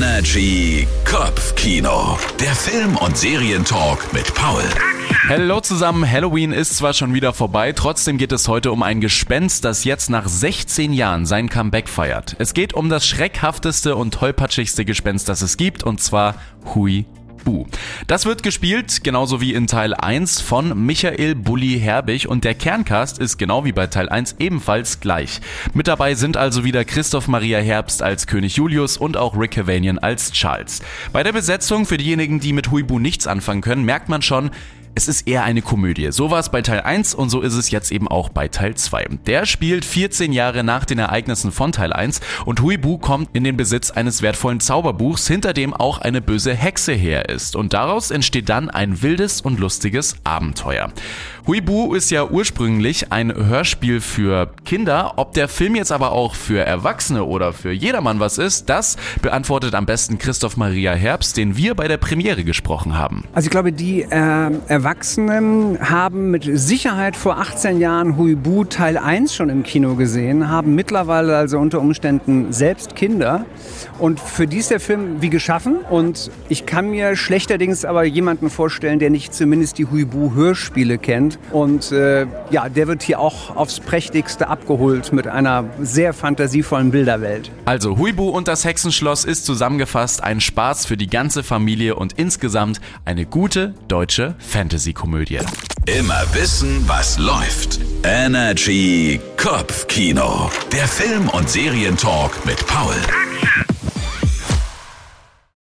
Energy Kopfkino. Der Film- und Serientalk mit Paul. Hallo zusammen, Halloween ist zwar schon wieder vorbei, trotzdem geht es heute um ein Gespenst, das jetzt nach 16 Jahren sein Comeback feiert. Es geht um das schreckhafteste und tollpatschigste Gespenst, das es gibt, und zwar Hui Bu. Das wird gespielt, genauso wie in Teil 1 von Michael Bulli Herbig und der Kerncast ist genau wie bei Teil 1 ebenfalls gleich. Mit dabei sind also wieder Christoph Maria Herbst als König Julius und auch Rick Cavanian als Charles. Bei der Besetzung für diejenigen, die mit Huibu nichts anfangen können, merkt man schon, es ist eher eine Komödie. So war es bei Teil 1 und so ist es jetzt eben auch bei Teil 2. Der spielt 14 Jahre nach den Ereignissen von Teil 1 und Huibu kommt in den Besitz eines wertvollen Zauberbuchs, hinter dem auch eine böse Hexe her ist. Und daraus entsteht dann ein wildes und lustiges Abenteuer. Huibu ist ja ursprünglich ein Hörspiel für Kinder. Ob der Film jetzt aber auch für Erwachsene oder für jedermann was ist, das beantwortet am besten Christoph Maria Herbst, den wir bei der Premiere gesprochen haben. Also ich glaube, die äh, Erwachsenen haben mit Sicherheit vor 18 Jahren Huibu Teil 1 schon im Kino gesehen, haben mittlerweile also unter Umständen selbst Kinder. Und für die ist der Film wie geschaffen. Und ich kann mir schlechterdings aber jemanden vorstellen, der nicht zumindest die Huibu-Hörspiele kennt. Und äh, ja, der wird hier auch aufs Prächtigste abgeholt mit einer sehr fantasievollen Bilderwelt. Also Huibu und das Hexenschloss ist zusammengefasst ein Spaß für die ganze Familie und insgesamt eine gute deutsche Fantasy-Komödie. Immer wissen, was läuft. Energy Kopfkino. Der Film- und Serientalk mit Paul.